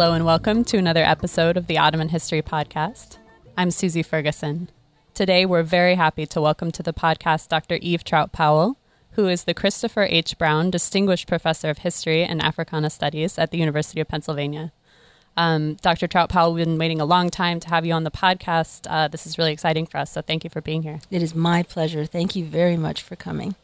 Hello and welcome to another episode of the Ottoman History Podcast. I'm Susie Ferguson. Today we're very happy to welcome to the podcast Dr. Eve Troutt Powell, who is the Christopher H. Browne Distinguished Professor of History and Africana Studies at the University of Pennsylvania. Um, Dr. Troutt Powell, we've been waiting a long time to have you on the podcast. Uh, this is really exciting for us, so thank you for being here. It is my pleasure. Thank you very much for coming.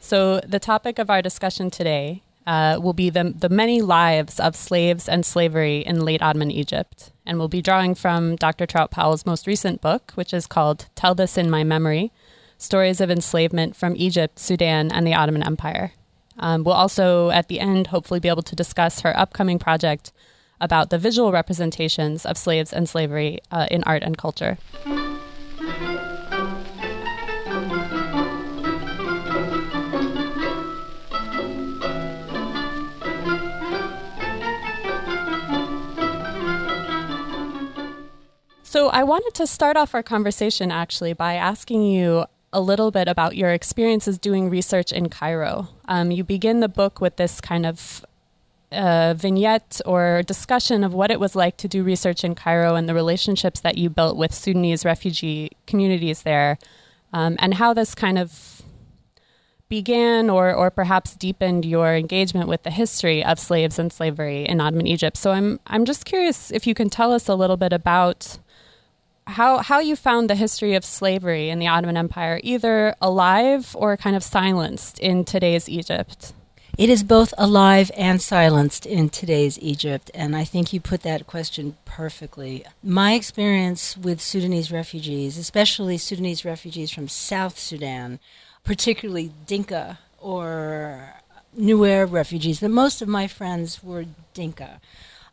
So, the topic of our discussion today uh, will be the, the many lives of slaves and slavery in late Ottoman Egypt. And we'll be drawing from Dr. Troutt Powell's most recent book, which is called Tell This in My Memory Stories of Enslavement from Egypt, Sudan, and the Ottoman Empire. Um, we'll also, at the end, hopefully be able to discuss her upcoming project about the visual representations of slaves and slavery uh, in art and culture. So, I wanted to start off our conversation actually by asking you a little bit about your experiences doing research in Cairo. Um, you begin the book with this kind of uh, vignette or discussion of what it was like to do research in Cairo and the relationships that you built with Sudanese refugee communities there, um, and how this kind of began or, or perhaps deepened your engagement with the history of slaves and slavery in Ottoman Egypt. So I'm I'm just curious if you can tell us a little bit about how how you found the history of slavery in the Ottoman Empire either alive or kind of silenced in today's Egypt. It is both alive and silenced in today's Egypt, and I think you put that question perfectly. My experience with Sudanese refugees, especially Sudanese refugees from South Sudan, particularly Dinka or Nuer refugees, but most of my friends were Dinka,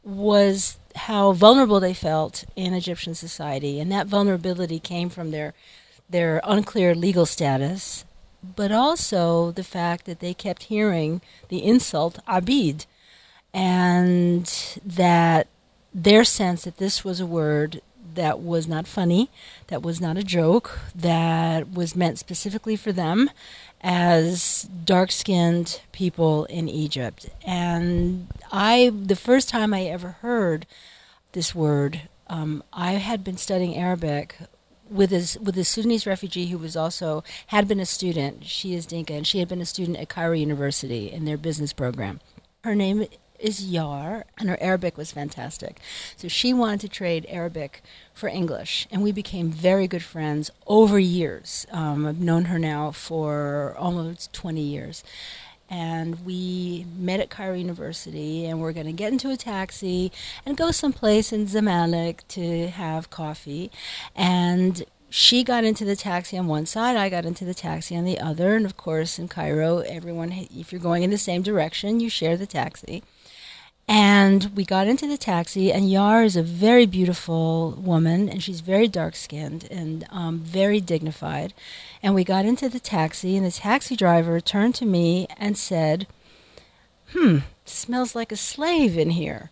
was how vulnerable they felt in Egyptian society, and that vulnerability came from their their unclear legal status, but also the fact that they kept hearing the insult abid, and that their sense that this was a word that was not funny, that was not a joke, that was meant specifically for them, as dark skinned people in Egypt. And I, the first time I ever heard this word, um, I had been studying Arabic with this with a Sudanese refugee who was also had been a student. She is Dinka, and she had been a student at Cairo University in their business program. Her name is Yar, and her Arabic was fantastic. So she wanted to trade Arabic for English, and we became very good friends over years. Um, I've known her now for almost 20 years. And we met at Cairo University, and we're going to get into a taxi and go someplace in Zamalek to have coffee. And she got into the taxi on one side, I got into the taxi on the other. And of course, in Cairo, everyone, if you're going in the same direction, you share the taxi. And we got into the taxi, and Yar is a very beautiful woman, and she's very dark skinned and um, very dignified. And we got into the taxi, and the taxi driver turned to me and said, Hmm, smells like a slave in here.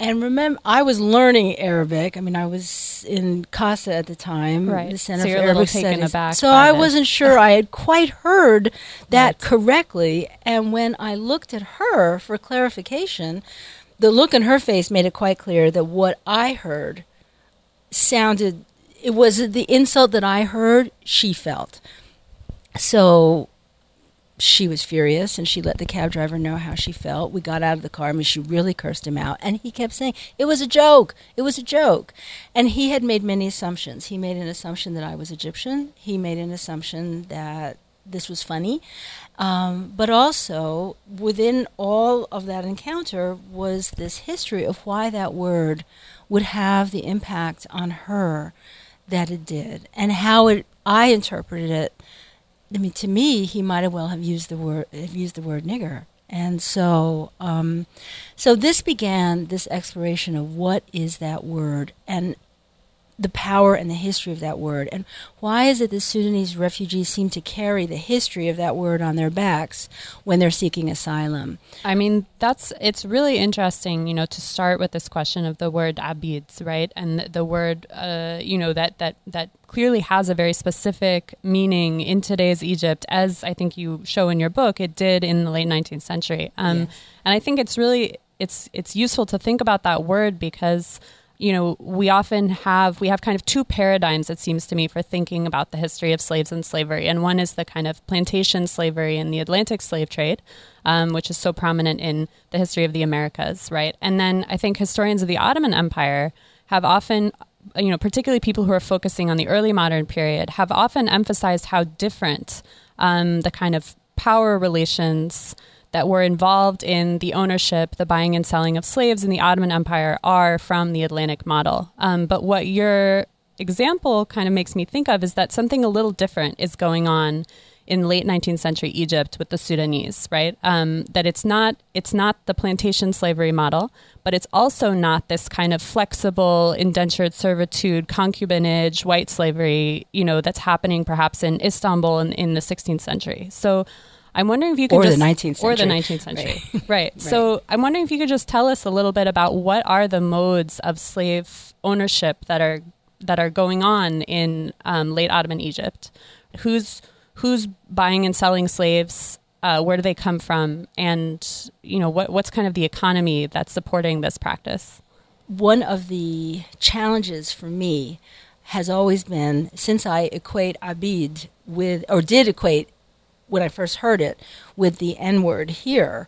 And remember, I was learning Arabic. I mean, I was in CASA at the time, right. the Center so for Arabic Studies. So I wasn't sure I had quite heard that right. correctly. And when I looked at her for clarification, the look in her face made it quite clear that what I heard sounded. It was the insult that I heard. She felt. So she was furious and she let the cab driver know how she felt. We got out of the car. Mean, she really cursed him out. And he kept saying, It was a joke. It was a joke. And he had made many assumptions. He made an assumption that I was Egyptian, he made an assumption that this was funny. Um, but also, within all of that encounter was this history of why that word would have the impact on her that it did and how it, I interpreted it I mean, to me, he might as well have used the word have used the word nigger. And so, um, so this began this exploration of what is that word, and the power and the history of that word. And why is it that Sudanese refugees seem to carry the history of that word on their backs when they're seeking asylum? I mean, that's it's really interesting, you know, to start with this question of the word abids, right? And the word, uh, you know, that that that clearly has a very specific meaning in today's Egypt, as I think you show in your book, it did in the late 19th century. Um, yes. And I think it's really it's it's useful to think about that word because you know we often have we have kind of two paradigms it seems to me for thinking about the history of slaves and slavery. And one is the kind of plantation slavery and the atlantic slave trade um, which is so prominent in the history of the americas right? And then i think historians of the ottoman empire have often you know particularly people who are focusing on the early modern period have often emphasized how different um, the kind of power relations that were involved in the ownership, the buying and selling of slaves in the Ottoman Empire are from the Atlantic model. Um, but what your example kind of makes me think of is that something a little different is going on in late 19th century Egypt with the Sudanese, right? Um, that it's not it's not the plantation slavery model, but it's also not this kind of flexible indentured servitude, concubinage, white slavery, you know, that's happening perhaps in Istanbul in, in the 16th century. So I'm wondering if you could or just, the 19th century. or the 19th century, Right. right. So I'm wondering if you could just tell us a little bit about what are the modes of slave ownership that are that are going on in um, late Ottoman Egypt. Who's who's buying and selling slaves? Uh, where do they come from? And you know what what's kind of the economy that's supporting this practice? one of the challenges for me has always been since I equate Abid with, or did equate when I first heard it, with the N word here,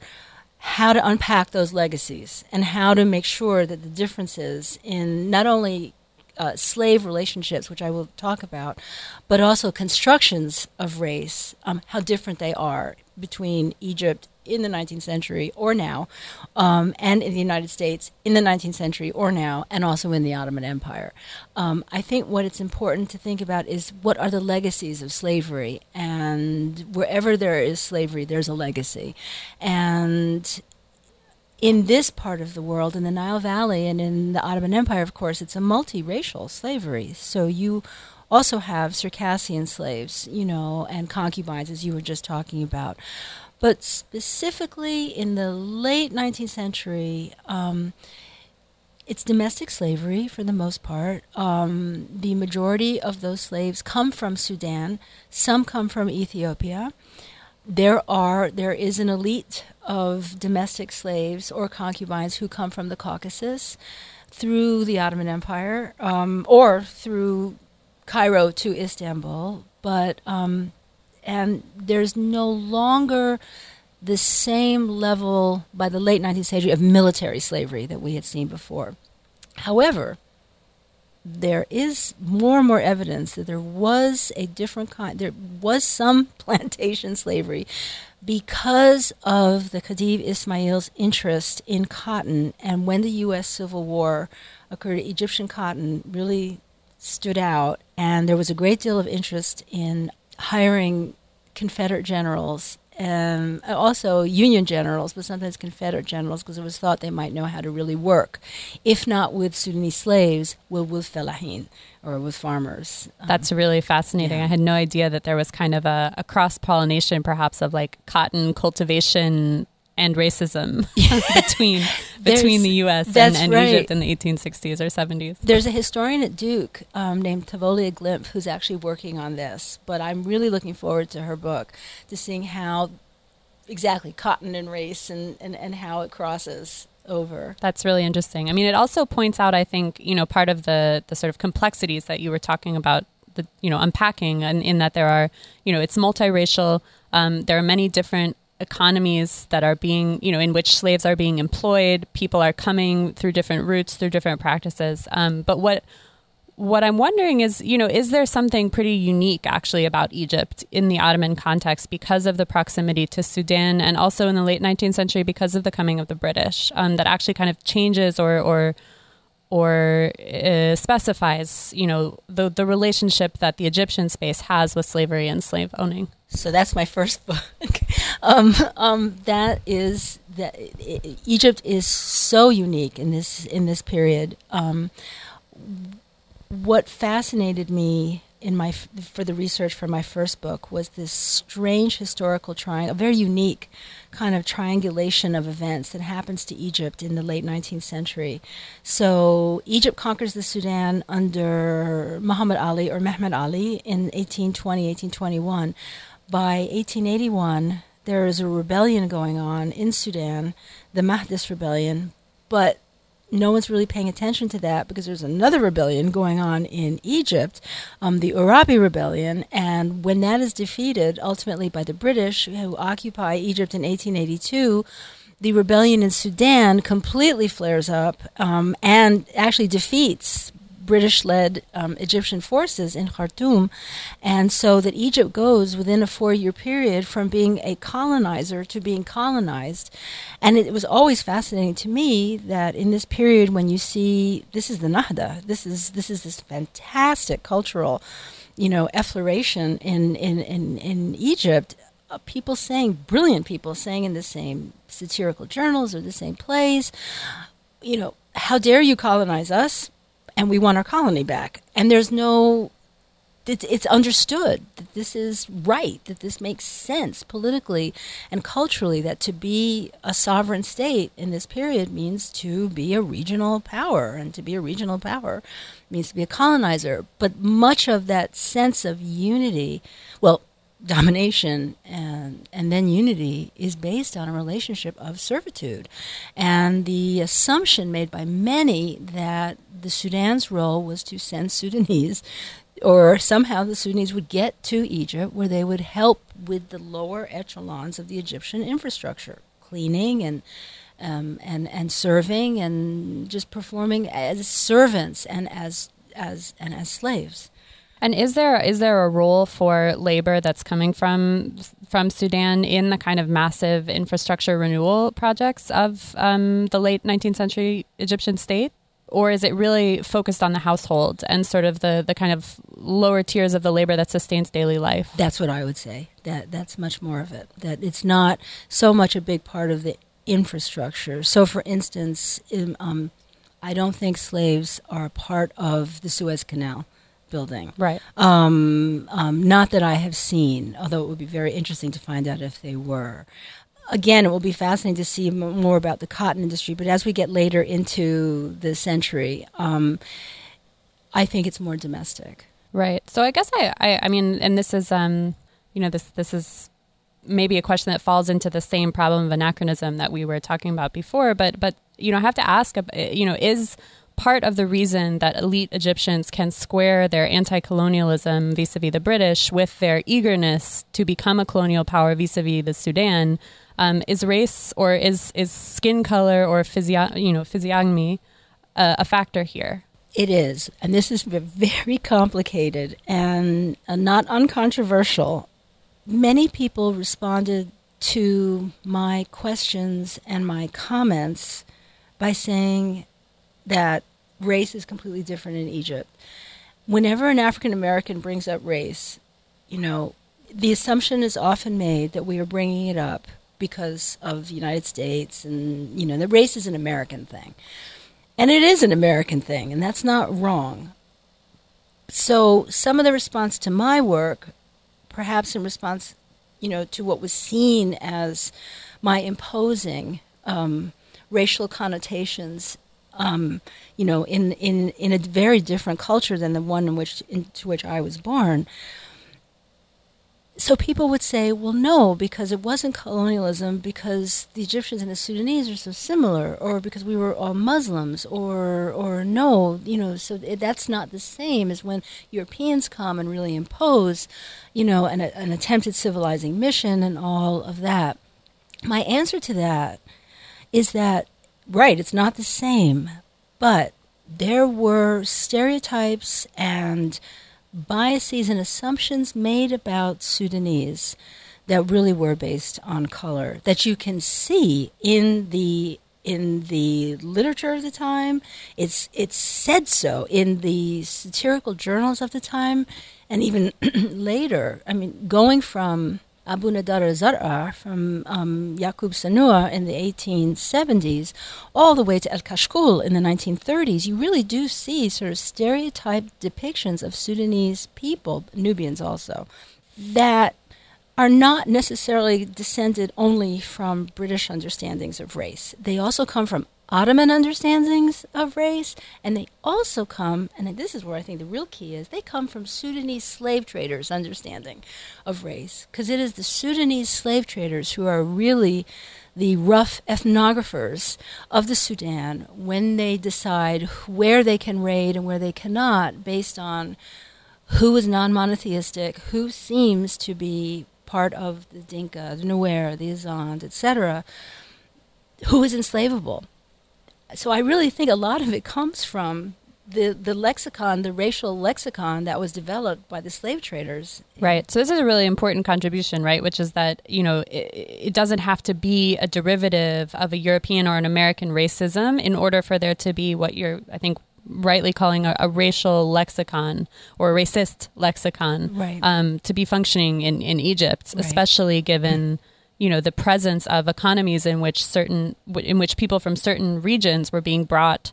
how to unpack those legacies and how to make sure that the differences in not only uh, slave relationships, which I will talk about, but also constructions of race, um, how different they are between Egypt in the 19th century or now, um, and in the United States in the 19th century or now, and also in the Ottoman Empire. Um, I think what it's important to think about is what are the legacies of slavery, and wherever there is slavery, there's a legacy, and in this part of the world, in the Nile Valley and in the Ottoman Empire, of course, it's a multiracial slavery. So you also have Circassian slaves, you know, and concubines, as you were just talking about. But specifically in the late 19th century, um, it's domestic slavery for the most part. Um, the majority of those slaves come from Sudan. Some come from Ethiopia. There are there is an elite of domestic slaves or concubines who come from the Caucasus through the Ottoman Empire um, or through Cairo to Istanbul. But um, and there's no longer the same level by the late 19th century of military slavery that we had seen before. However, there is more and more evidence that there was a different kind, there was some plantation slavery because of the Khedive Ismail's interest in cotton. And when the U.S. Civil War occurred, Egyptian cotton really stood out, and there was a great deal of interest in hiring Confederate generals, um, also Union generals, but sometimes Confederate generals, because it was thought they might know how to really work, if not with Sudanese slaves, well, with fellahin or with farmers. Um, That's really fascinating. yeah. I had no idea that there was kind of a, a cross pollination, perhaps, of like cotton cultivation and racism between between the U.S. and, and right. Egypt in the 1860s or 70s. There's a historian at Duke um, named Tavolia Glimp who's actually working on this, but I'm really looking forward to her book to seeing how exactly cotton and race and, and, and how it crosses over. That's really interesting. I mean, it also points out, I think, you know, part of the the sort of complexities that you were talking about, the you know, unpacking, and in that there are, you know, it's multiracial. Um, there are many different economies that are being, you know, in which slaves are being employed. People are coming through different routes, through different practices. Um, but what what I'm wondering is, you know, is there something pretty unique actually about Egypt in the Ottoman context because of the proximity to Sudan and also in the late 19th century because of the coming of the British um, that actually kind of changes or or or uh, specifies, you know, the the relationship that the Egyptian space has with slavery and slave owning. So that's my first book. um, um, that is that Egypt is so unique in this in this period. Um, what fascinated me in my for the research for my first book was this strange historical triangle, a very unique kind of triangulation of events that happens to Egypt in the late 19th century. So Egypt conquers the Sudan under Muhammad Ali or Mehmed Ali in 1820, 1821. By 1881, there is a rebellion going on in Sudan, the Mahdist rebellion, but no one's really paying attention to that because there's another rebellion going on in Egypt, um, the Urabi rebellion. And when that is defeated, ultimately by the British, who occupy Egypt in 1882, the rebellion in Sudan completely flares up um, and actually defeats British led um, Egyptian forces in Khartoum. And so that Egypt goes within a four year period from being a colonizer to being colonized. And it was always fascinating to me that in this period when you see this is the Nahda, this is this is this fantastic cultural, you know, effloration in, in, in, in Egypt uh, people saying, brilliant people saying in the same satirical journals or the same plays, you know, how dare you colonize us? And we want our colony back. And there's no, it's, it's understood that this is right, that this makes sense politically and culturally, that to be a sovereign state in this period means to be a regional power, and to be a regional power means to be a colonizer. But much of that sense of unity, well, domination and and then unity is based on a relationship of servitude. And the assumption made by many that the Sudan's role was to send Sudanese or somehow the Sudanese would get to Egypt where they would help with the lower echelons of the Egyptian infrastructure cleaning and um, and and serving and just performing as servants and as as and as slaves and is there is there a role for labor that's coming from from Sudan in the kind of massive infrastructure renewal projects of um, the late 19th century Egyptian state? Or is it really focused on the household and sort of the, the kind of lower tiers of the labor that sustains daily life? That's what I would say. That that's much more of it. That it's not so much a big part of the infrastructure. So, for instance, in, um, I don't think slaves are part of the Suez Canal building. Right. Um, um, not that I have seen, although it would be very interesting to find out if they were. Again, it will be fascinating to see m- more about the cotton industry, but as we get later into the century, um, I think it's more domestic. Right. So I guess I, I, I mean, and this is, um, you know, this this is maybe a question that falls into the same problem of anachronism that we were talking about before. But but you know, I have to ask, you know, is part of the reason that elite Egyptians can square their anti colonialism vis a vis the British with their eagerness to become a colonial power vis a vis the Sudan um, is race or is, is skin color or physio- you know, physiognomy uh, a factor here? It is. And this is very complicated and uh, not uncontroversial. Many people responded to my questions and my comments by saying that race is completely different in Egypt. Whenever an African American brings up race, you know, the assumption is often made that we are bringing it up because of the United States and, you know, the race is an American thing. And it is an American thing, and that's not wrong. So, some of the response to my work, perhaps in response, you know, to what was seen as my imposing um, racial connotations um, you know, in, in, in a very different culture than the one in which, into which I was born. So people would say, well, no, because it wasn't colonialism, because the Egyptians and the Sudanese are so similar, or because we were all Muslims, or, or no, you know, so that's not the same as when Europeans come and really impose, you know, an, an attempted civilizing mission and all of that. My answer to that is that right, it's not the same, but there were stereotypes and biases and assumptions made about Sudanese that really were based on color that you can see in the in the literature of the time. It's it's said so in the satirical journals of the time, and even later. I mean, going from Abu Naddara Zar'a from um, Yaqub Sanua in the 1870s, all the way to El Kashkul in the 1930s, you really do see sort of stereotyped depictions of Sudanese people, Nubians also, that are not necessarily descended only from British understandings of race. They also come from Ottoman understandings of race, and they also come, and this is where I think the real key is, they come from Sudanese slave traders' understanding of race, because it is the Sudanese slave traders who are really the rough ethnographers of the Sudan when they decide where they can raid and where they cannot based on who is non monotheistic, who seems to be part of the Dinka, the Nuer, the Azand, etc., who is enslavable. So I really think a lot of it comes from the, the lexicon, the racial lexicon that was developed by the slave traders. Right. So this is a really important contribution, right? Which is that you know it, it, doesn't have to be a derivative of a European or an American racism in order for there to be what you're, I think, rightly calling a, a racial lexicon or a racist lexicon right. um, to be functioning in in Egypt, right. especially given. You know the presence of economies in which certain in which people from certain regions were being brought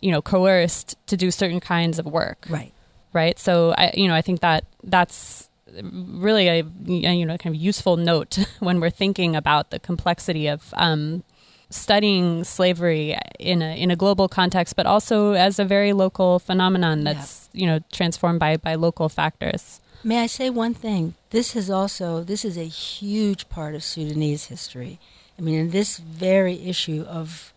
you know coerced to do certain kinds of work. Right. Right? So i you know i think that that's really a you know kind of useful note when we're thinking about the complexity of um, studying slavery in a in a global context but also as a very local phenomenon that's yeah. you know transformed by by local factors may i say one thing this is also this is a huge part of sudanese history i mean in this very issue of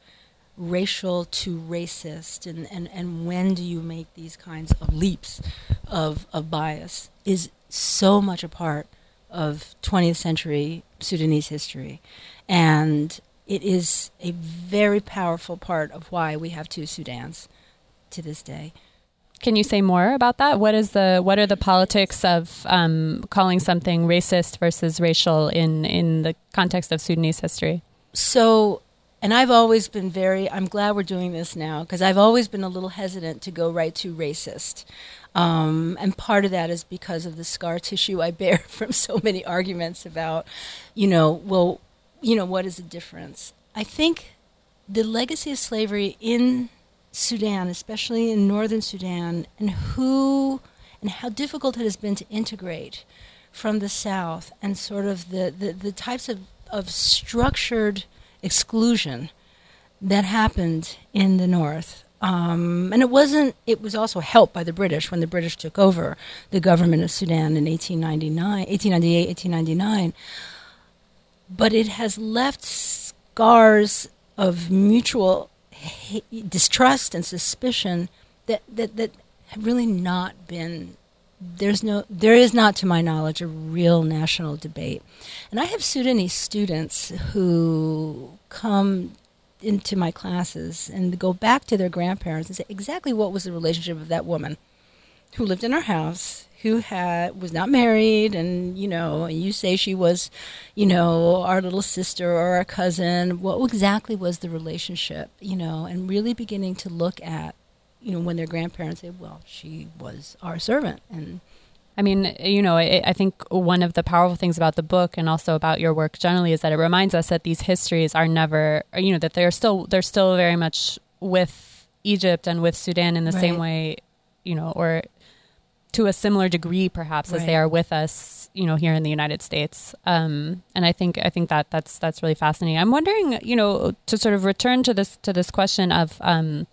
racial to racist and, and, and when do you make these kinds of leaps of, of bias is so much a part of 20th century Sudanese history. And it is a very powerful part of why we have two Sudans to this day. Can you say more about that? What is the what are the politics of um, calling something racist versus racial in in the context of Sudanese history? So and I've always been very, I'm glad we're doing this now because I've always been a little hesitant to go right to racist. Um, and part of that is because of the scar tissue I bear from so many arguments about, you know, well, you know, what is the difference? I think the legacy of slavery in Sudan, especially in northern Sudan, and who and how difficult it has been to integrate from the south and sort of the, the, the types of, of structured exclusion that happened in the North. Um, and it wasn't, it was also helped by the British when the British took over the government of Sudan in 1899, 1898, 1899. But it has left scars of mutual distrust and suspicion that, that, that have really not been there's no there is not to my knowledge a real national debate. And i have sudanese students who come into my classes and go back to their grandparents and say exactly what was the relationship of that woman who lived in our house who had was not married and you know and you say she was you know our little sister or our cousin what exactly was the relationship you know and really beginning to look at you know, when their grandparents say, well, she was our servant. And I mean, you know, I, I, think one of the powerful things about the book and also about your work generally is that it reminds us that these histories are never, you know, that they're still they're still very much with Egypt and with Sudan in the right. same way, you know, or to a similar degree perhaps right. as they are with us, you know, here in the United States. Um, and I think I think that that's that's really fascinating. I'm wondering, you know, to sort of return to this to this question of um,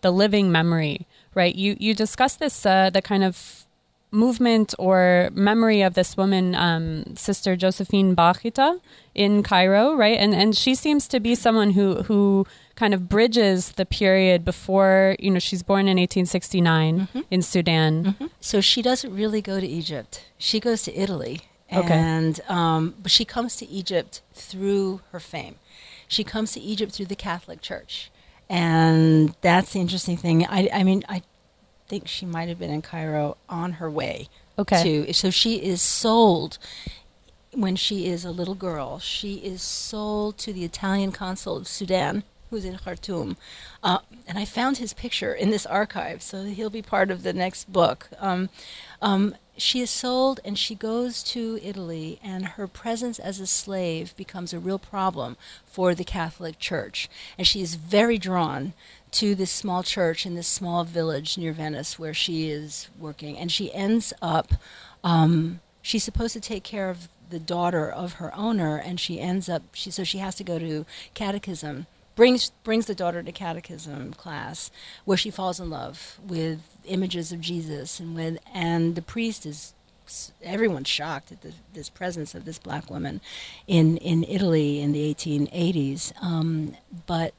the living memory, right? You you discuss this uh, the kind of movement or memory of this woman, um, Sister Josephine Bakhita in Cairo, right? And and she seems to be someone who who kind of bridges the period before you know she's born in 1869 mm-hmm. in Sudan. Mm-hmm. So she doesn't really go to Egypt. She goes to Italy, okay. and um, but she comes to Egypt through her fame. She comes to Egypt through the Catholic Church and that's the interesting thing. I, I mean, I think she might have been in Cairo on her way. Okay. To, so she is sold when she is a little girl. She is sold to the Italian consul of Sudan, who's in Khartoum. Uh, and I found his picture in this archive, so he'll be part of the next book. Um, um, she is sold and she goes to Italy, and her presence as a slave becomes a real problem for the Catholic Church. And she is very drawn to this small church in this small village near Venice where she is working. And she ends up, um, she's supposed to take care of the daughter of her owner, and she ends up, she, so she has to go to catechism brings brings the daughter to catechism class where she falls in love with images of Jesus and with and the priest is everyone's shocked at the, this presence of this black woman in in Italy in the 1880s um, but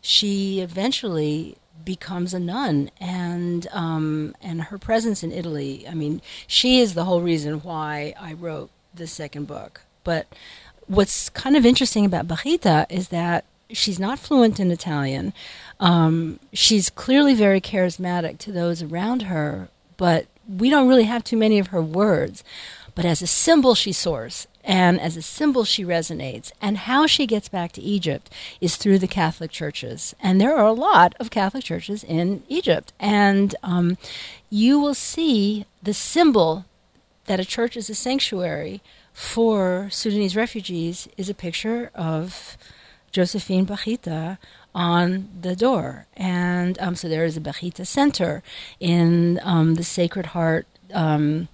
she eventually becomes a nun and um, and her presence in Italy I mean she is the whole reason why I wrote the second book. But what's kind of interesting about Bakhita is that she's not fluent in Italian. Um, she's clearly very charismatic to those around her, but we don't really have too many of her words. But as a symbol, she soars, and as a symbol, she resonates. And how she gets back to Egypt is through the Catholic churches. And there are a lot of Catholic churches in Egypt. And um, you will see the symbol that a church is a sanctuary for Sudanese refugees is a picture of Josephine Bakhita on the door. And um, so there is a Bakhita Center in um, the Sacred Heart um,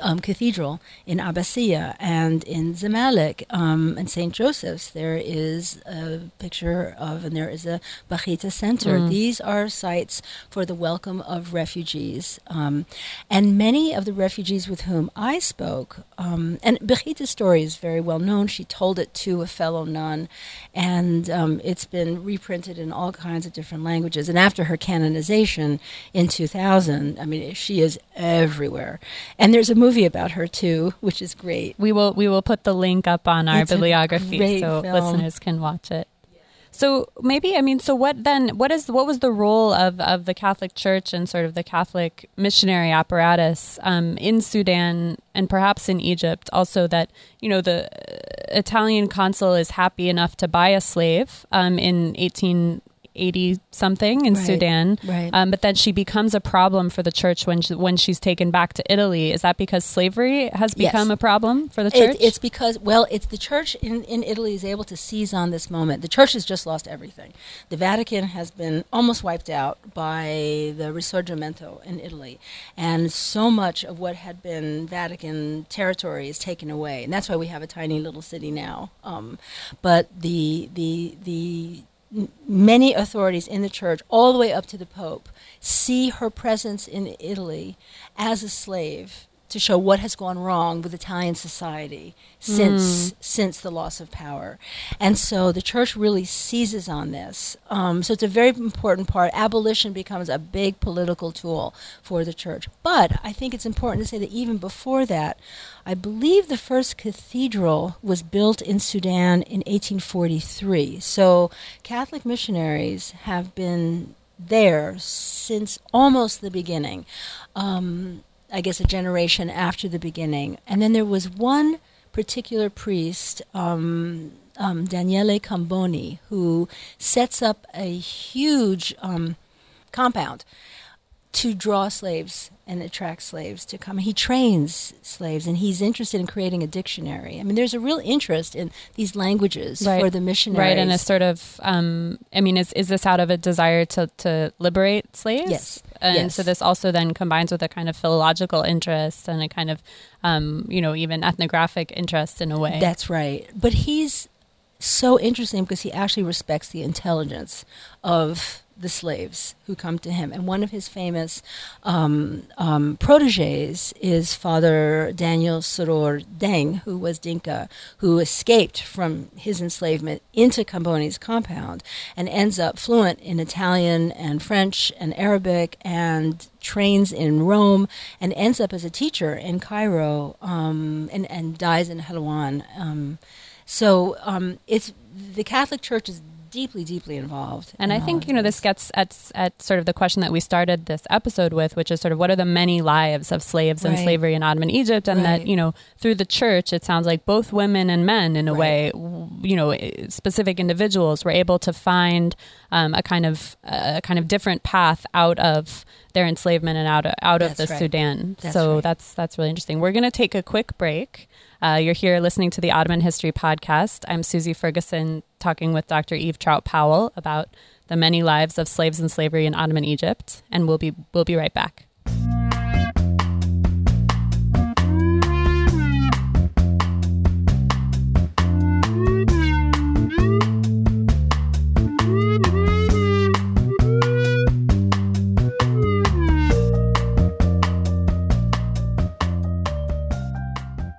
um, cathedral in Abbasiyah and in Zamalek um, and St. Joseph's. There is a picture of, and there is a Bakhita Center. Mm. These are sites for the welcome of refugees. Um, and many of the refugees with whom I spoke, um, and Bakhita's story is very well known. She told it to a fellow nun, and um, it's been reprinted in all kinds of different languages. And after her canonization in 2000, I mean, she is everywhere. And there's a movie about her too, which is great. We will we will put the link up on our it's bibliography so film. listeners can watch it. So maybe I mean so what then what is what was the role of, of the Catholic Church and sort of the Catholic missionary apparatus um, in Sudan and perhaps in Egypt also that you know the Italian consul is happy enough to buy a slave um, in 18 80 something in right, Sudan. Right. Um, but then she becomes a problem for the church when she, when she's taken back to Italy. Is that because slavery has become yes. a problem for the church? It, it's because, well, it's the church in, in Italy is able to seize on this moment. The church has just lost everything. The Vatican has been almost wiped out by the Risorgimento in Italy. And so much of what had been Vatican territory is taken away. And that's why we have a tiny little city now. Um, but the, the, the many authorities in the church, all the way up to the Pope, see her presence in Italy as a slave to show what has gone wrong with Italian society since mm. since the loss of power, and so the church really seizes on this. Um, so it's a very important part. Abolition becomes a big political tool for the church. But I think it's important to say that even before that, I believe the first cathedral was built in Sudan in 1843. So Catholic missionaries have been there since almost the beginning. Um, I guess, a generation after the beginning. And then there was one particular priest, um, um, Daniele Comboni, who sets up a huge um, compound to draw slaves and attract slaves to come. He trains slaves and he's interested in creating a dictionary. I mean, there's a real interest in these languages right. for the missionaries. Right, and a sort of, um, I mean, is, is this out of a desire to, to liberate slaves? Yes. And yes. so this also then combines with a kind of philological interest and a kind of, um, you know, even ethnographic interest in a way. That's right. But he's so interesting because he actually respects the intelligence of the slaves who come to him. And one of his famous um, um, proteges is Father Daniel Sorur Deng, who was Dinka, who escaped from his enslavement into Comboni's compound and ends up fluent in Italian and French and Arabic and trains in Rome and ends up as a teacher in Cairo um, and, and dies in Helwan. Um, so um, it's the Catholic Church is deeply, deeply involved. And in I think, you know, this gets at, at sort of the question that we started this episode with, which is sort of what are the many lives of slaves and slavery in Ottoman Egypt? And right. that, you know, through the church, it sounds like both women and men, in a right. way, you know, specific individuals were able to find um, a kind of a kind of different path out of their enslavement and out of, out of the right. Sudan. That's so that's that's really interesting. We're going to take a quick break. Uh, you're here listening to the Ottoman History Podcast. I'm Susie Ferguson talking with Dr. Eve Troutt Powell about the many lives of slaves and slavery in Ottoman Egypt, and we'll be we'll be right back.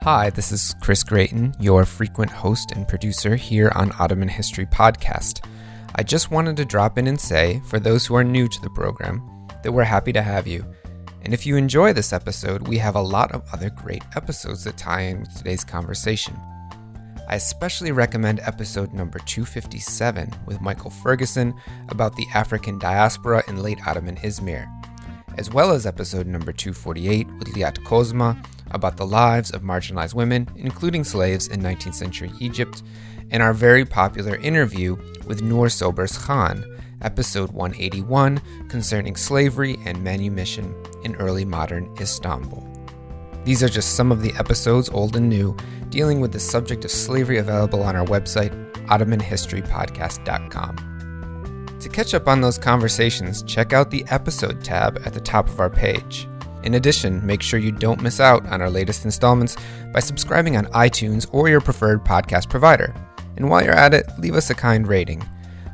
Hi, this is Chris Gratien, your frequent host and producer here on Ottoman History Podcast. I just wanted to drop in and say, for those who are new to the program, that we're happy to have you. And if you enjoy this episode, we have a lot of other great episodes that tie in with today's conversation. I especially recommend episode number 257 with Michael Ferguson about the African diaspora in late Ottoman Izmir, as well as episode number 248 with Liat Kozma about the lives of marginalized women, including slaves in 19th century Egypt, and our very popular interview with Noor Sobers Khan, episode 181, concerning slavery and manumission in early modern Istanbul. These are just some of the episodes, old and new, dealing with the subject of slavery available on our website, OttomanHistoryPodcast.com. To catch up on those conversations, check out the episode tab at the top of our page. In addition, make sure you don't miss out on our latest installments by subscribing on iTunes or your preferred podcast provider. And while you're at it, leave us a kind rating.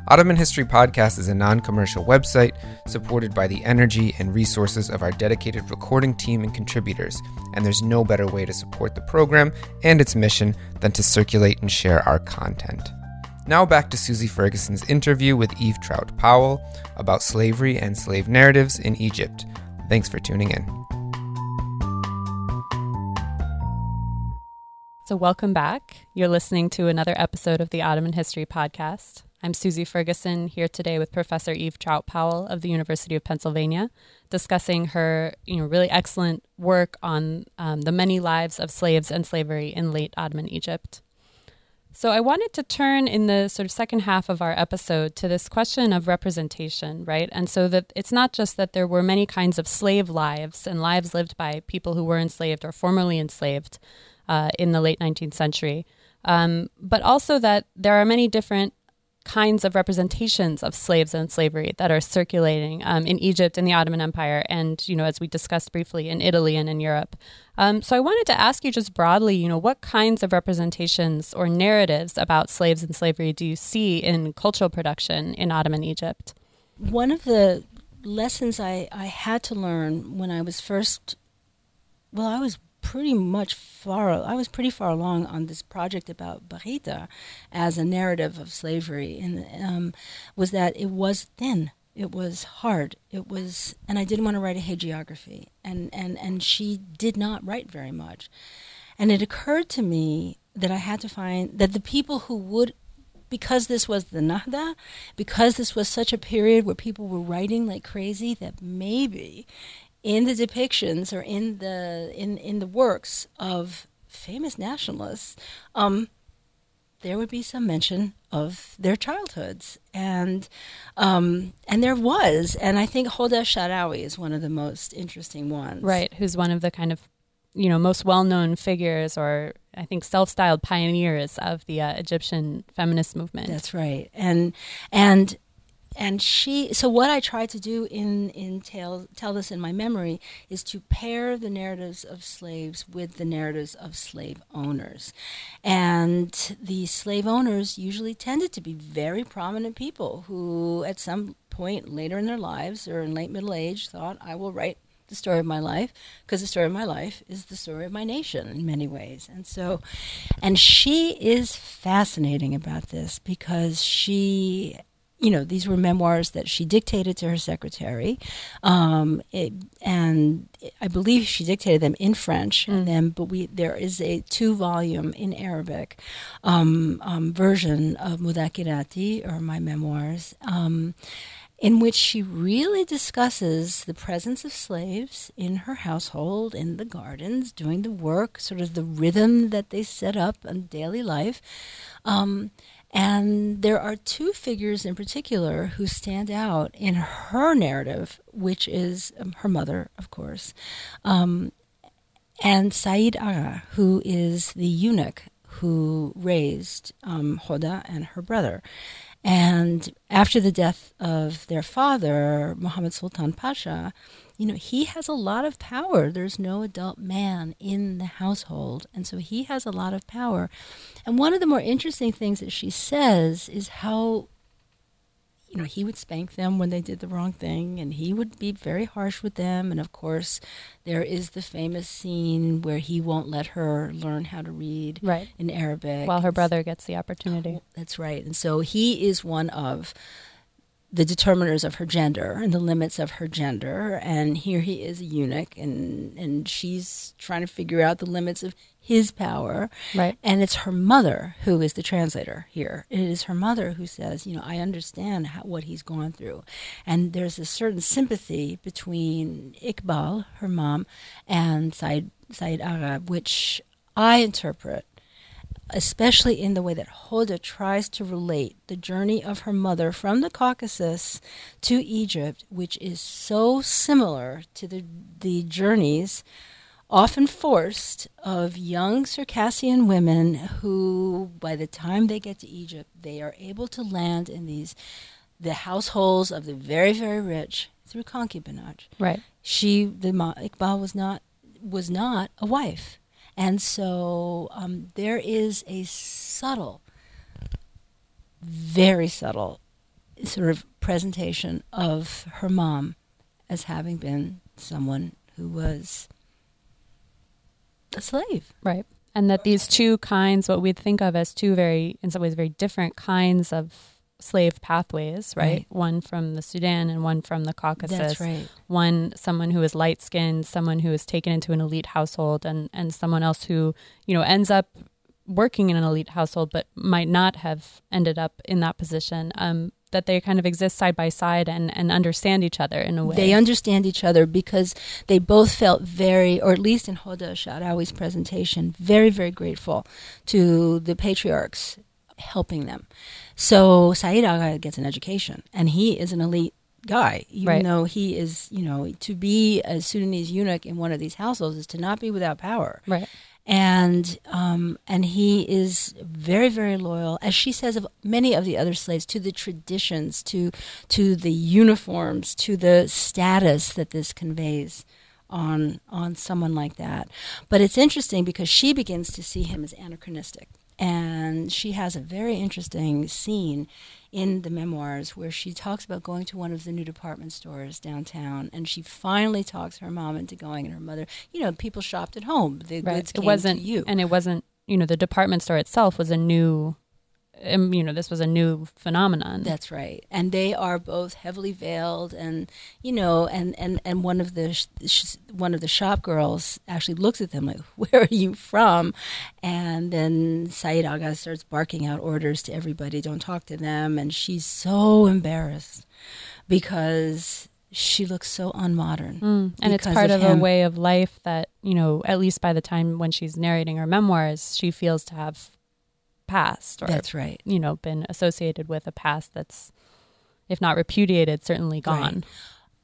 Ottoman History Podcast is a non commercial website supported by the energy and resources of our dedicated recording team and contributors, and there's no better way to support the program and its mission than to circulate and share our content. Now back to Susie Ferguson's interview with Eve Troutt Powell about slavery and slave narratives in Egypt. Thanks for tuning in. So, welcome back. You're listening to another episode of the Ottoman History Podcast. I'm Susie Ferguson here today with Professor Eve Troutt Powell of the University of Pennsylvania, discussing her, you know, really excellent work on um, the many lives of slaves and slavery in late Ottoman Egypt. So, I wanted to turn in the sort of second half of our episode to this question of representation, right? And so that it's not just that there were many kinds of slave lives and lives lived by people who were enslaved or formerly enslaved uh, in the late 19th century, um, but also that there are many different kinds of representations of slaves and slavery that are circulating um, in Egypt, in the Ottoman Empire, and you know, as we discussed briefly, in Italy and in Europe. Um, so I wanted to ask you just broadly, you know, what kinds of representations or narratives about slaves and slavery do you see in cultural production in Ottoman Egypt? One of the lessons I, I had to learn when I was first, well, I was pretty much far I was pretty far along on this project about Bakhita as a narrative of slavery. And um, was that it was thin it was hard it was and I didn't want to write a hagiography. And and and she did not write very much. And it occurred to me that I had to find that the people who would because this was the Nahda, because this was such a period where people were writing like crazy, that maybe in the depictions or in the in in the works of famous nationalists, um, there would be some mention of their childhoods, and um, and there was, and I think Hoda Sharawi is one of the most interesting ones, right? Who's one of the kind of you know most well-known figures, or I think self-styled pioneers of the uh, Egyptian feminist movement. That's right, and and and she so what i try to do in in tell tell this in my memory is to pair the narratives of slaves with the narratives of slave owners. And the slave owners usually tended to be very prominent people who at some point later in their lives or in late middle age thought i will write the story of my life because the story of my life is the story of my nation in many ways. And so and she is fascinating about this because she you know, these were memoirs that she dictated to her secretary, um, it, and I believe she dictated them in French. Mm. And then, but we there is a two-volume in Arabic um, um, version of Mudakirati or my memoirs. Um, in which she really discusses the presence of slaves in her household, in the gardens, doing the work, sort of the rhythm that they set up in daily life. And there are two figures in particular who stand out in her narrative, which is um, her mother, of course, um, and Said Aga, who is the eunuch who raised um, Hoda and her brother. And after the death of their father, Muhammad Sultan Pasha, you know, he has a lot of power. There's no adult man in the household. And so he has a lot of power. And one of the more interesting things that she says is how you know, he would spank them when they did the wrong thing, and he would be very harsh with them. And of course, there is the famous scene where he won't let her learn how to read right. in Arabic. While her brother gets the opportunity. Oh, that's right. And so he is one of the determiners of her gender and the limits of her gender. And here he is a eunuch, and, and she's trying to figure out the limits of his power. Right. And it's her mother who is the translator here. It is her mother who says, you know, I understand how, what he's gone through. And there's a certain sympathy between Iqbal, her mom, and Said, Said Arab, which I interpret especially in the way that Hoda tries to relate the journey of her mother from the Caucasus to Egypt, which is so similar to the, the journeys, often forced, of young Circassian women who, by the time they get to Egypt, they are able to land in these the households of the very, very rich through concubinage. Right. She, the Iqbal was not was not a wife and so um, there is a subtle, very subtle sort of presentation of her mom as having been someone who was a slave. Right. And that these two kinds, what we'd think of as two very, in some ways, very different kinds of slave pathways, right? Right. One from the Sudan and one from the Caucasus. That's right. One someone who is light skinned, someone who is taken into an elite household, and and someone else who you know ends up working in an elite household but might not have ended up in that position. Um, that they kind of exist side by side and, and understand each other in a way. They understand each other because they both felt very, or at least in Hoda Sha'rawi's presentation, very, very grateful to the patriarchs helping them. So Said Agha gets an education, and he is an elite guy, even Right. though he is, you know, to be a Sudanese eunuch in one of these households is to not be without power. right. And um, and he is very very loyal, as she says of many of the other slaves, to the traditions, to to the uniforms, to the status that this conveys on on someone like that. But it's interesting because she begins to see him as anachronistic. And she has a very interesting scene in the memoirs where she talks about going to one of the new department stores downtown and she finally talks her mom into going and her mother you know people shopped at home the Right. goods It wasn't to you and it wasn't you know the department store itself was a new um, you know this was a new phenomenon. That's right, and they are both heavily veiled, and you know, and and and one of the sh- sh- one of the shop girls actually looks at them like, "Where are you from?" And then Said Aga starts barking out orders to everybody, "Don't talk to them," and she's so embarrassed because she looks so unmodern. Mm. And it's part of, of a way of life that, you know, at least by the time when she's narrating her memoirs, she feels to have passed or, That's right. you know, been associated with a past that's, if not repudiated, certainly gone.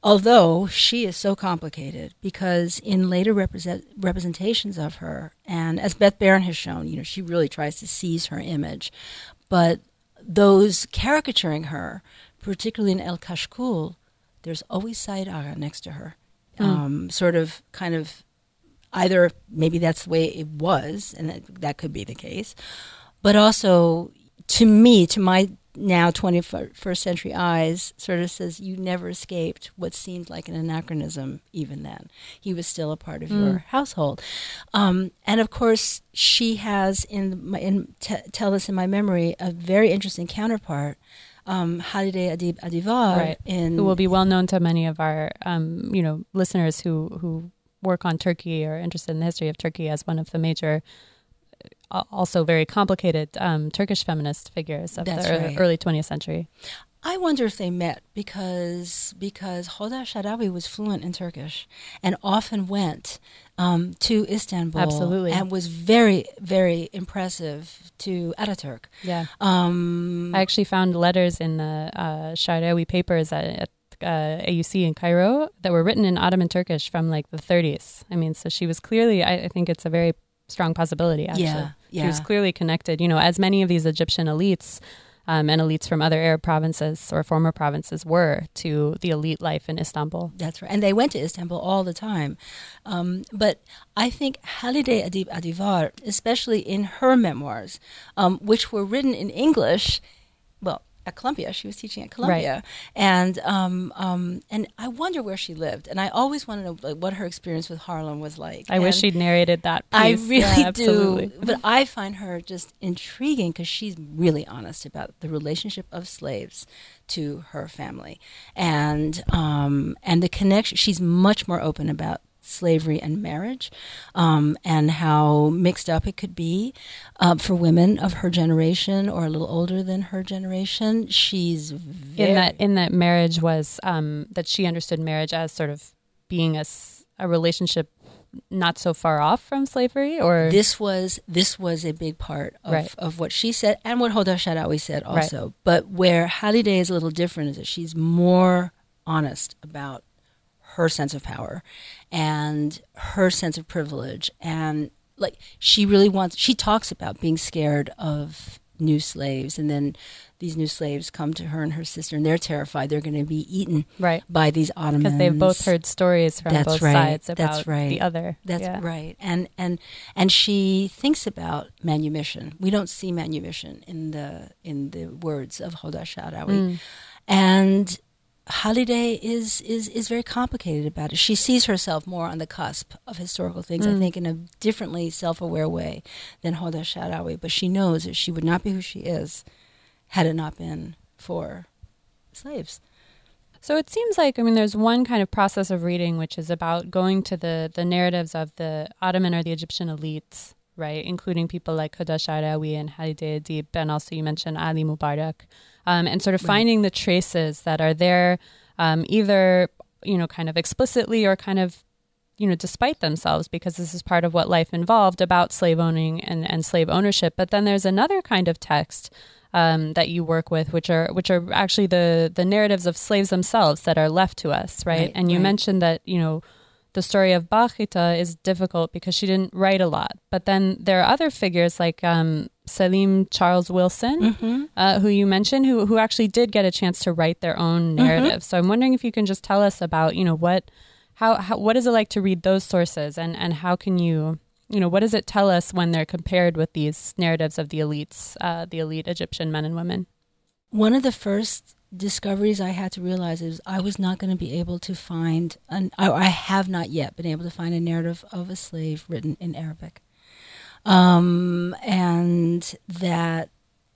Although she is so complicated because in later represent, representations of her, and as Beth Barron has shown, you know, she really tries to seize her image. But those caricaturing her, particularly in El Kashkul, there's always Said Aga next to her. Mm. Um, sort of, kind of, either maybe that's the way it was, and that, that could be the case, but also to me, to my now 21st century eyes, sort of says you never escaped what seemed like an anachronism even then. He was still a part of your household. Um, and of course, she has, in, my, in t- Tell This in My Memory, a very interesting counterpart. Um, Halide Adib Adivar Right. in Who will be well known to many of our, um, you know, listeners who, who work on Turkey or interested in the history of Turkey as one of the major, also very complicated um, Turkish feminist figures of That's the ear- right. early 20th century. I wonder if they met because because Hoda Sharawi was fluent in Turkish and often went um, to Istanbul. Absolutely. and was very very impressive to Ataturk. Yeah. Um, I actually found letters in the uh, Sharawi papers at, at uh, AUC in Cairo that were written in Ottoman Turkish from like the 30s. I mean, so she was clearly, I, I think it's a very strong possibility, actually. Yeah, She was clearly connected, you know, as many of these Egyptian elites um, and elites from other Arab provinces or former provinces were to the elite life in Istanbul. That's right. And they went to Istanbul all the time. Um, but I think Halide Adib Adivar, especially in her memoirs, um, which were written in English, at Columbia. She was teaching at Columbia, right. and um, um, and I wonder where she lived. And I always want to know like, what her experience with Harlem was like. I and wish she'd narrated that. Piece. I really yeah, do, but I find her just intriguing because she's really honest about the relationship of slaves to her family, and um, and the connection. She's much more open about slavery and marriage, um, and how mixed up it could be uh, for women of her generation or a little older than her generation. She's in that in that marriage was um, that she understood marriage as sort of being a, a relationship not so far off from slavery or this was this was a big part of, right. of what she said and what Hoda Sha'arawi said also right. but where Halide is a little different is that she's more honest about her sense of power and her sense of privilege and like she really wants she talks about being scared of new slaves and then these new slaves come to her and her sister and they're terrified they're going to be eaten right. by these Ottomans because they've both heard stories from That's both right. sides about That's right. the other. That's yeah. right. And and and she thinks about manumission. We don't see manumission in the in the words of Hoda Sha'arawi. Mm. And Halide is is is very complicated about it. She sees herself more on the cusp of historical things, mm. I think, in a differently self-aware way than Hoda Sha'arawi. But she knows that she would not be who she is had it not been for slaves. So it seems like I mean, there's one kind of process of reading which is about going to the the narratives of the Ottoman or the Egyptian elites, right, including people like Hoda Sha'arawi and Halide Adib, and also you mentioned Ali Mubarak um, and sort of right. finding the traces that are there, um, either you know, kind of explicitly or kind of you know, despite themselves, because this is part of what life involved about slave owning and, and slave ownership. But then there's another kind of text um, that you work with, which are which are actually the the narratives of slaves themselves that are left to us, right? right and you right. mentioned that you know the story of Bakhita is difficult because she didn't write a lot. But then there are other figures like um, Selim Charles Wilson, mm-hmm. uh, who you mentioned, who who actually did get a chance to write their own mm-hmm. narrative. Mm-hmm. So I'm wondering if you can just tell us about you know what how, how what is it like to read those sources and and how can you you know what does it tell us when they're compared with these narratives of the elites, uh, the elite Egyptian men and women. One of the first discoveries I had to realize is I was not going to be able to find, an, I have not yet been able to find a narrative of a slave written in Arabic. Um, and that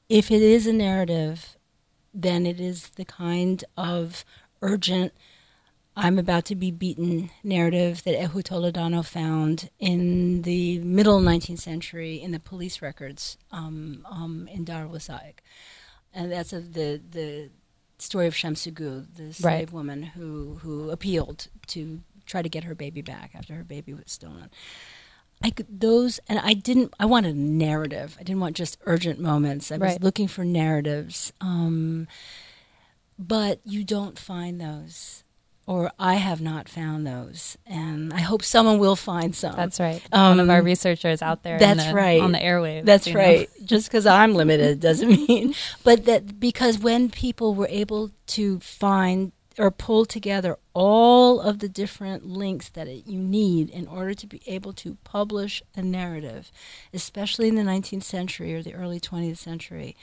if it is a narrative, then it is the kind of urgent, I'm about to be beaten narrative that Ehud Toledano found in the middle 19th century in the police records um, um, in Dar And that's the, the story of Shemsigul, the slave right. woman who who appealed to try to get her baby back after her baby was stolen. I could, those and I didn't. I wanted a narrative. I didn't want just urgent moments. I was looking for narratives, um, but you don't find those or I have not found those, and I hope someone will find some. That's right. Um, One of our researchers out there. That's the, right on the airwaves. That's right. Just because I'm limited doesn't mean, but that because when people were able to find or pull together all of the different links that it, you need in order to be able to publish a narrative, especially in the 19th century or the early 20th century,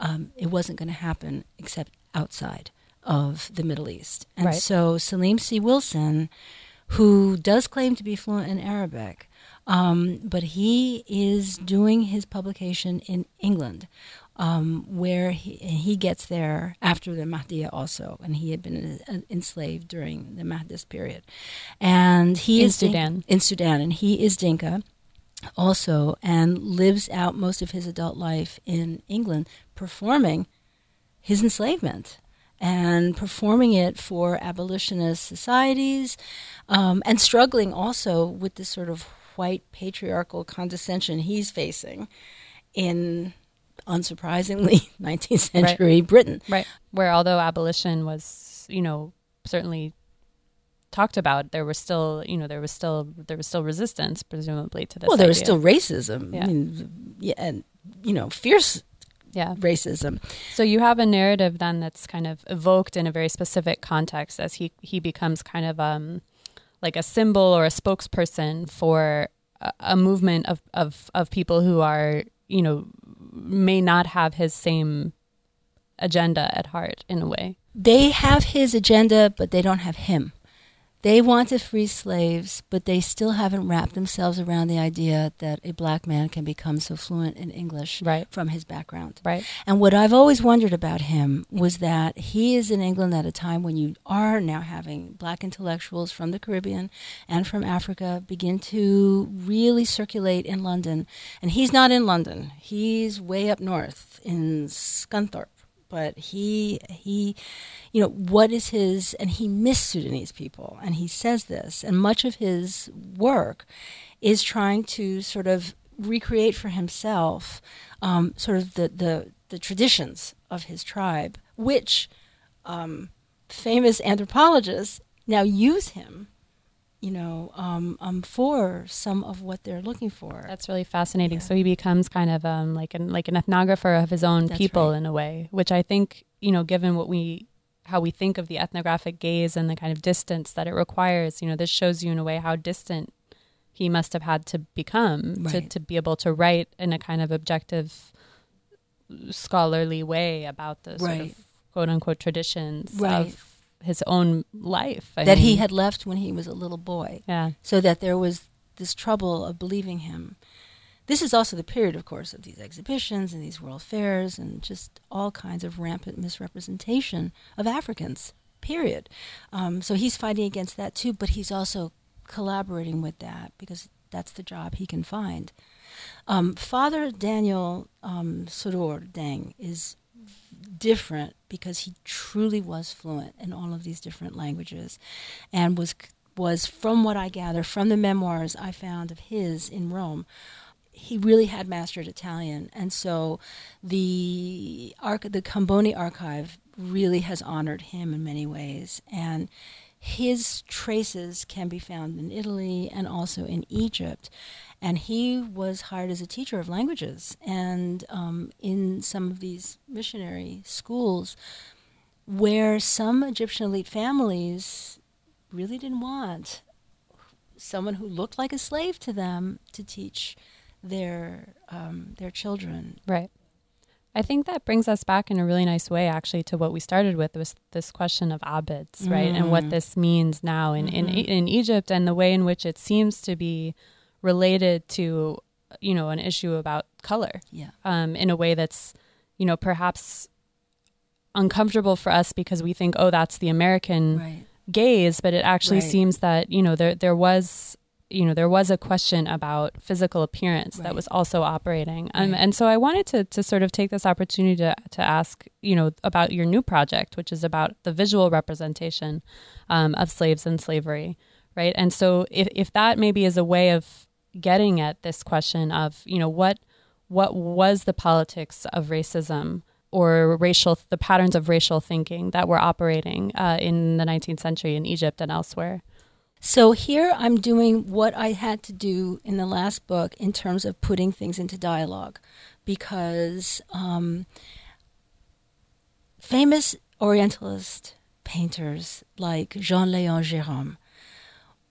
um, it wasn't going to happen except outside of the Middle East. And right. so Salim C. Wilson, who does claim to be fluent in Arabic, um, but he is doing his publication in England, um, where he, he gets there after the Mahdiya also, and he had been uh, enslaved during the Mahdist period. And he in is Sudan. in Sudan, and he is Dinka also, and lives out most of his adult life in England, performing his enslavement and performing it for abolitionist societies um, and struggling also with this sort of white patriarchal condescension he's facing in unsurprisingly 19th century right. Britain. Right. Where although abolition was, you know, certainly talked about, there was still, you know, there was still there was still resistance presumably to this. Well, there idea. was still racism. Yeah. I mean, yeah, and you know, fierce yeah. racism. So you have a narrative then that's kind of evoked in a very specific context as he he becomes kind of um like a symbol or a spokesperson for a, a movement of, of of people who are you know may not have his same agenda at heart in a way. They have his agenda, but they don't have him. They want to free slaves, but they still haven't wrapped themselves around the idea that a black man can become so fluent in English right. from his background. Right. And what I've always wondered about him was that he is in England at a time when you are now having black intellectuals from the Caribbean and from Africa begin to really circulate in London. And he's not in London, he's way up north in Scunthorpe but he he you know what is his and he missed Sudanese people and he says this and much of his work is trying to sort of recreate for himself um, sort of the, the the traditions of his tribe which um, famous anthropologists now use him you know, um, um, for some of what they're looking for. That's really fascinating. Yeah. So he becomes kind of um, like an like an ethnographer of his own That's people right. in a way, which I think you know, given what we how we think of the ethnographic gaze and the kind of distance that it requires, you know, this shows you in a way how distant he must have had to become to, Right. to be able to write in a kind of objective scholarly way about the sort of quote unquote traditions Right. of his own life I that he had left when he was a little boy. yeah so that there was this trouble of believing him. This is also the period, of course, of these exhibitions and these world fairs and just all kinds of rampant misrepresentation of Africans, period. Um, so he's fighting against that too, but he's also collaborating with that because that's the job he can find. Um, Father Daniel um, Sorur Deng is different because he truly was fluent in all of these different languages and was was from what I gather from the memoirs I found of his in Rome he really had mastered Italian. And so the arch- the Comboni archive really has honored him in many ways. And his traces can be found in Italy and also in Egypt and he was hired as a teacher of languages and um, in some of these missionary schools where some Egyptian elite families really didn't want someone who looked like a slave to them to teach their um, their children. Right. I think that brings us back in a really nice way, actually, to what we started with was this question of abids, right, and what Mm. this means now in, in Mhm. in Egypt, and the way in which it seems to be related to, you know, an issue about color, Yeah. um, in a way that's, you know, perhaps uncomfortable for us because we think, oh, that's the American Right. gaze, but it actually Right. seems that you know there there was you know there was a question about physical appearance that was also operating, um, Right. and so I wanted to to sort of take this opportunity to to ask you know about your new project, which is about the visual representation um, of slaves and slavery, right? And so if if that maybe is a way of getting at this question of you know what what was the politics of racism or racial the patterns of racial thinking that were operating uh, in the 19th century in Egypt and elsewhere. So here I'm doing what I had to do in the last book in terms of putting things into dialogue, because um, famous Orientalist painters like Jean-Léon Gérôme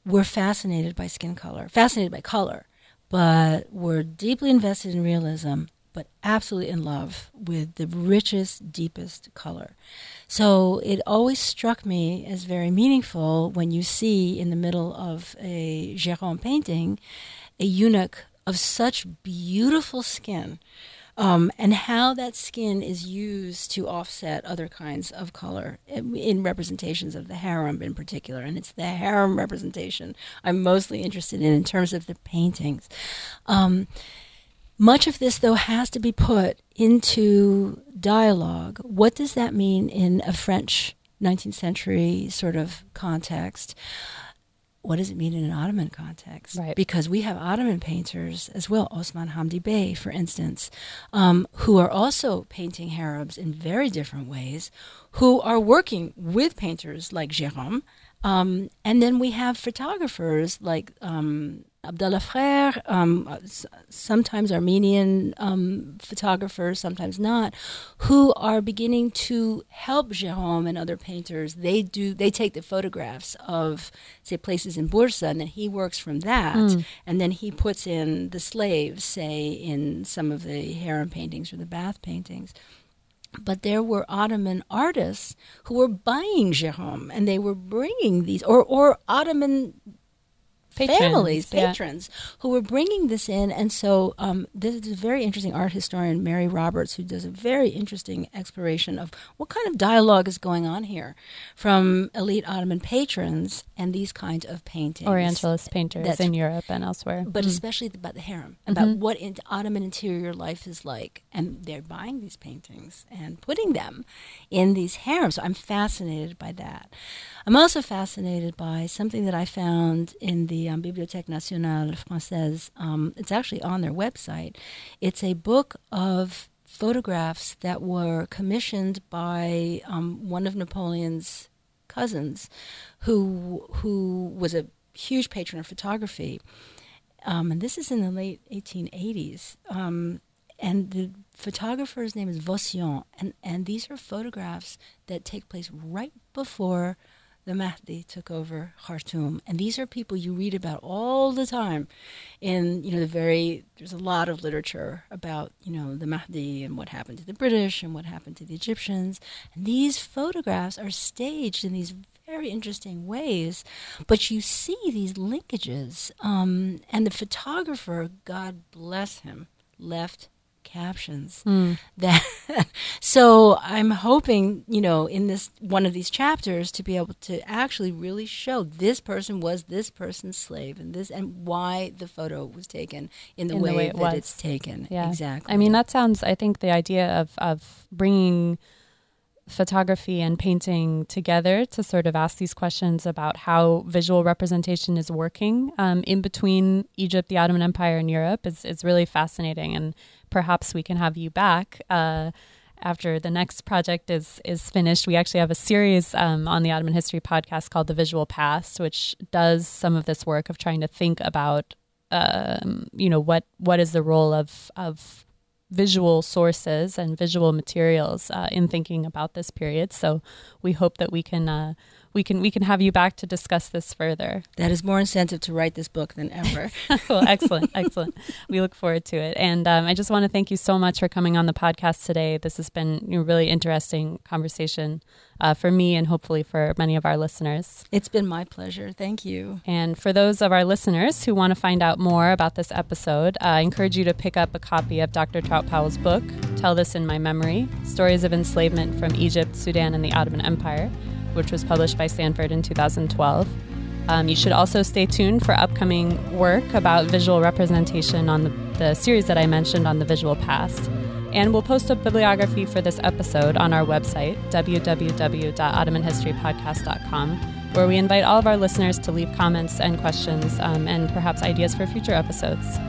were fascinated by skin color, fascinated by color, but were deeply invested in realism, but absolutely in love with the richest, deepest color. So it always struck me as very meaningful when you see in the middle of a Gérôme painting a eunuch of such beautiful skin. Um, and how that skin is used to offset other kinds of color in, in representations of the harem in particular. And it's the harem representation I'm mostly interested in in terms of the paintings. Um, much of this, though, has to be put into dialogue. What does that mean in a French 19th century sort of context? What does it mean in an Ottoman context? Right. Because we have Ottoman painters as well, Osman Hamdi Bey, for instance, um, who are also painting harems in very different ways, who are working with painters like Gérôme. Um, and then we have photographers like um, Abdallah Frère, um, sometimes Armenian um, photographers, sometimes not, who are beginning to help Gérôme and other painters. They do they take the photographs of say places in Bursa, and then he works from that, Mm. and then he puts in the slaves, say in some of the harem paintings or the bath paintings. but there were Ottoman artists who were buying Gérôme and they were bringing these, or, or Ottoman Patrons, families, yeah. patrons, who were bringing this in. And so um, this is a very interesting art historian, Mary Roberts, who does a very interesting exploration of what kind of dialogue is going on here from elite Ottoman patrons and these kinds of paintings. Orientalist painters That's- in Europe and elsewhere. But Mm. especially about the harem, about Mhm. what in Ottoman interior life is like. And they're buying these paintings and putting them in these harems. So I'm fascinated by that. I'm also fascinated by something that I found in the um, Bibliothèque Nationale Française. Um, it's actually on their website. It's a book of photographs that were commissioned by um, one of Napoleon's cousins, who who was a huge patron of photography. Um, and this is in the late 1880s. Um, and the photographer's name is Vossian, and, and these are photographs that take place right before the Mahdi took over Khartoum. And these are people you read about all the time in, you know, the very, there's a lot of literature about, you know, the Mahdi and what happened to the British and what happened to the Egyptians. And these photographs are staged in these very interesting ways, but you see these linkages. Um, and the photographer, God bless him, left captions Mm. that so i'm hoping you know in this one of these chapters to be able to actually really show this person was this person's slave and this and why the photo was taken in the, In the way, way it that was. it's taken Yeah. exactly I mean, that sounds, I think the idea of, of bringing photography and painting together to sort of ask these questions about how visual representation is working um, in between Egypt, the Ottoman Empire, and Europe is, is really fascinating. And perhaps we can have you back. Uh, after the next project is is finished, we actually have a series um, on the Ottoman History podcast called "The Visual Past," which does some of this work of trying to think about, um, you know, what what is the role of of visual sources and visual materials uh, in thinking about this period. So we hope that we can uh, we can we can have you back to discuss this further. that is more incentive to write this book than ever cool, excellent, excellent. We look forward to it, and um, I just want to thank you so much for coming on the podcast today. This has been a really interesting conversation uh, for me, and hopefully for many of our listeners. it's been my pleasure thank you And for those of our listeners who want to find out more about this episode, uh, I encourage you to pick up a copy of Dr. Troutt Powell's book, Tell This in My Memory Stories of Enslavement from Egypt, Sudan, and the Ottoman Empire, which was published by Stanford in 2012. Um, you should also stay tuned for upcoming work about visual representation on the, the series that I mentioned on the visual past. And we'll post a bibliography for this episode on our website, www.ottomanhistorypodcast.com, where we invite all of our listeners to leave comments and questions um, and perhaps ideas for future episodes.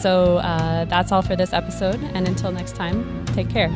So uh, that's all for this episode. And until next time, take care.